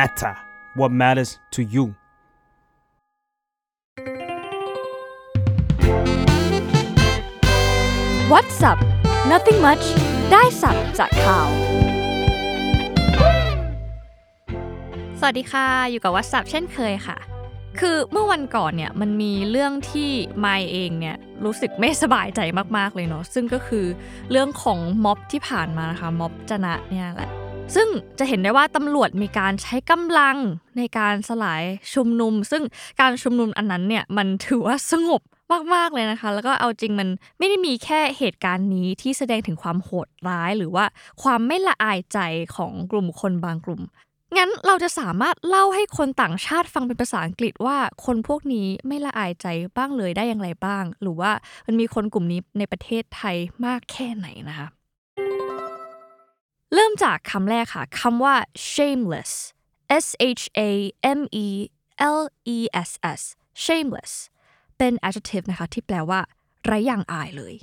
matter what matters to you What's up Nothing much ได้สับจากข่าว สวัสดีค่ะ อยู่กับ What's up เช่นเคยค่ะ คือเมื่อวันก่อนเนี่ยมันมีเรื่องที่ไมเองเนี่ยรู้สึกไม่สบายใจมากๆเลยเนาะซึ่งก็คือเรื่องของม็อบที่ผ่านมานะคะม็อบจนะเนี่ยแหละ ซึ่งจะเห็นได้ว่าตำรวจมีการใช้กำลังในการสลายชุมนุม ซึ่งการชุมนุมอันนั้นเนี่ยมันถือว่าสงบมากๆเลยนะคะ แล้วก็เอาจริงมันไม่ได้มีแค่เหตุการณ์นี้ที่แสดงถึงความโหดร้ายหรือว่าความไม่ละอายใจของกลุ่มคนบางกลุ่ม งั้นเราจะสามารถเล่าให้คนต่างชาติฟังเป็นภาษาอังกฤษว่าคนพวกนี้ไม่ละอายใจบ้างเลยได้อย่างไรบ้าง หรือว่ามันมีคนกลุ่มนี้ในประเทศไทยมากแค่ไหนนะคะ เริ่มจากคำแรกค่ะคำว่า shameless S H A M E L E S S shameless เป็น adjective นะคะที่แปลว่าไร้อย่างอายเลย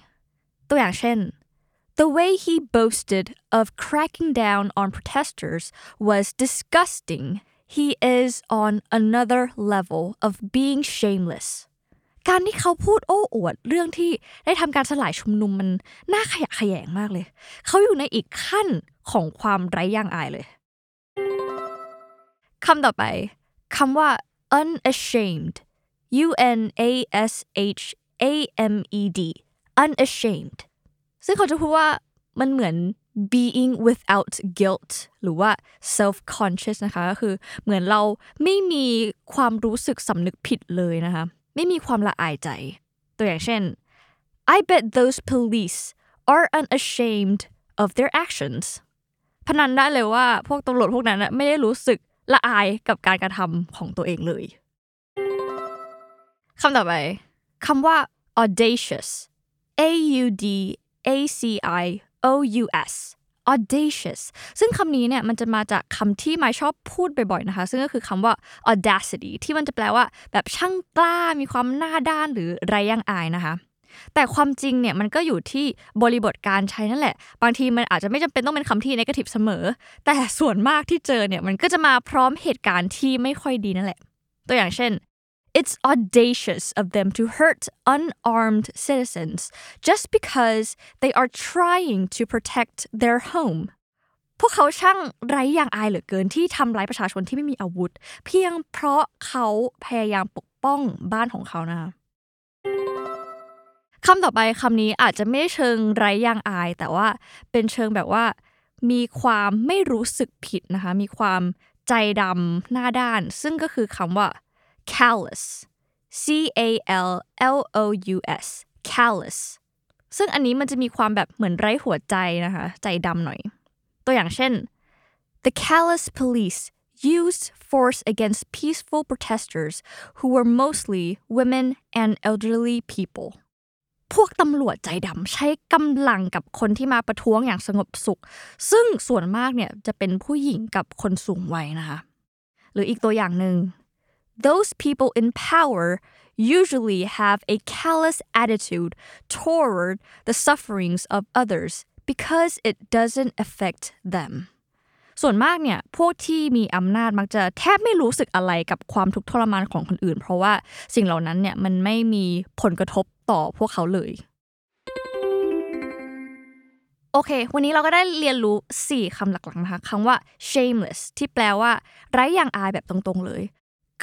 ตัวอย่างเช่น The way he boasted of cracking down on protesters was disgusting. He is on another level of being shameless. การที่เขาพูดโอ้อวดเรื่องที่ได้ทำการสลายชุมนุมมันน่าขยะแขยงมากเลย เขาอยู่ในอีกขั้นของความไร้ย่างอายเลย คำต่อไปคำว่า unashamed U N A S H A M E D unashamed ซึ่งเขาจะพูดว่ามันเหมือน being without guilt หรือว่า self conscious นะคะก็คือเหมือนเราไม่มีความรู้สึกสำนึกผิดเลยนะคะ ไม่มีความละอายใจ ตัวอย่างเช่น I bet those police are unashamed of their actions พนันได้เลยว่าพวกตำรวจพวกนั้นไม่ได้รู้สึกละอายกับการกระทำของตัวเองเลยคำต่อไปคำว่า audacious A U D A C I O U S audacious ซึ่งคำนี้เนี่ยมันจะมาจากคำที่ไมชอบพูดบ่อยๆนะคะ ซึ่งก็คือคำว่า audacity ที่มันจะแปลว่า แบบช่างกล้ามีความหน้าด้านหรือไรยังอายนะคะแต่ความจริงเนี่ยมันก็อยู่ที่บริบทการใช้นั่นแหละ บางทีมันอาจจะไม่จำเป็นต้องเป็นคำที่ negative เสมอ แต่ส่วนมากที่เจอเนี่ยมันก็จะมาพร้อมเหตุการณ์ที่ไม่ค่อยดีนั่นแหละ ตัวอย่างเช่น It's audacious of them to hurt unarmed citizens just because they are trying to protect their home. พวกเขาช่างไร้อย่างอายเหลือเกินที่ทำร้ายประชาชนที่ไม่มีอาวุธ เพียงเพราะเขาพยายามปกป้องบ้านของเขานะคะคำต่อไปคำนี้อาจจะไม่เชิงไร้อย่างอาย แต่ว่าเป็นเชิงแบบว่า มีความไม่รู้สึกผิดนะคะ มีความใจดำหน้าด้าน ซึ่งก็คือคำว่า callous C A L L O U S callous ซึ่งอันนี้มันจะมีความแบบเหมือนไร้หัวใจนะคะ ใจดำหน่อย ตัวอย่างเช่น the callous police used force against peaceful protesters who were mostly women and elderly people พวกตำรวจใจดำใช้กำลังกับคนที่มาประท้วงอย่างสงบสุข ซึ่งส่วนมากเนี่ยจะเป็นผู้หญิงกับคนสูงวัยนะคะ หรืออีกตัวอย่างหนึ่ง those people in power usually have a callous attitude toward the sufferings of others because it doesn't affect them ส่วนมากเนี่ยพวกที่มีอำนาจมักจะแทบไม่รู้สึกอะไรกับความทุกข์ทรมานของคนอื่น เพราะว่าสิ่งเหล่านั้นเนี่ยมันไม่มีผลกระทบต่อพวกเขาเลยโอเค วันนี้เราก็ได้เรียนรู้ 4คำหลักๆนะคะคำว่า shameless ที่แปลว่า ไร้อย่างอายแบบตรงๆเลย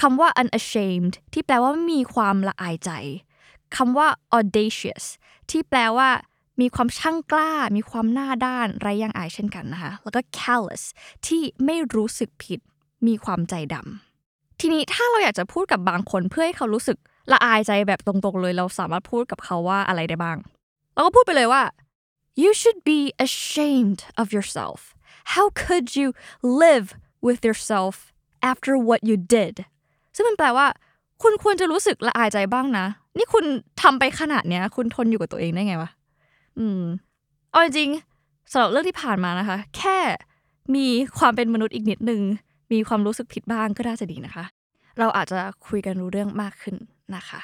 คำว่า unashamed ที่แปลว่ามีความละอายใจคำว่า audacious ที่แปลว่ามีความช่างกล้า มีความหน้าด้านไร้ยังอายเช่นกันนะคะ แล้วก็ callous ที่ไม่รู้สึกผิด มีความใจดำ ทีนี้ถ้าเราอยากจะพูดกับบางคนเพื่อให้เขารู้สึกละอายใจแบบตรงๆเลย เราสามารถพูดกับเขาว่าอะไรได้บ้าง เราก็พูดไปเลยว่า you should be ashamed of yourself how could you live with yourself after what you did ซึ่งมันแปลว่า คุณควรจะรู้สึกละอายใจบ้างนะ นี่คุณทำไปขนาดเนี้ย คุณทนอยู่กับตัวเองได้ไงวะอืมเอาจริงสำหรับเรื่องที่ผ่านมานะคะ แค่มีความเป็นมนุษย์อีกนิดนึง มีความรู้สึกผิดบ้างก็น่าจะดีนะคะ เราอาจจะคุยกันรู้เรื่องมากขึ้นนะคะ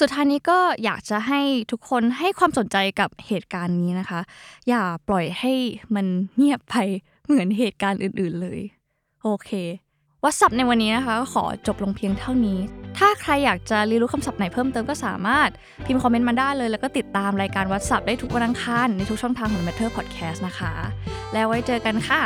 สุดท้ายนี้ก็อยากจะให้ทุกคนให้ความสนใจกับเหตุการณ์นี้นะคะ อย่าปล่อยให้มันเงียบไปเหมือนเหตุการณ์อื่น ๆเลย โอเค วัดศัพท์ในวันนี้นะคะก็ขอจบลงเพียงเท่านี้ ถ้าใครอยากจะเรียนรู้คำศัพท์ไหนเพิ่มเติมก็สามารถพิมพ์คอมเมนต์มาได้เลย แล้วก็ติดตามรายการวัดศัพท์ได้ทุกวันอังคารในทุกช่องทางของ Matter Podcast นะคะ แล้วไว้เจอกันค่ะ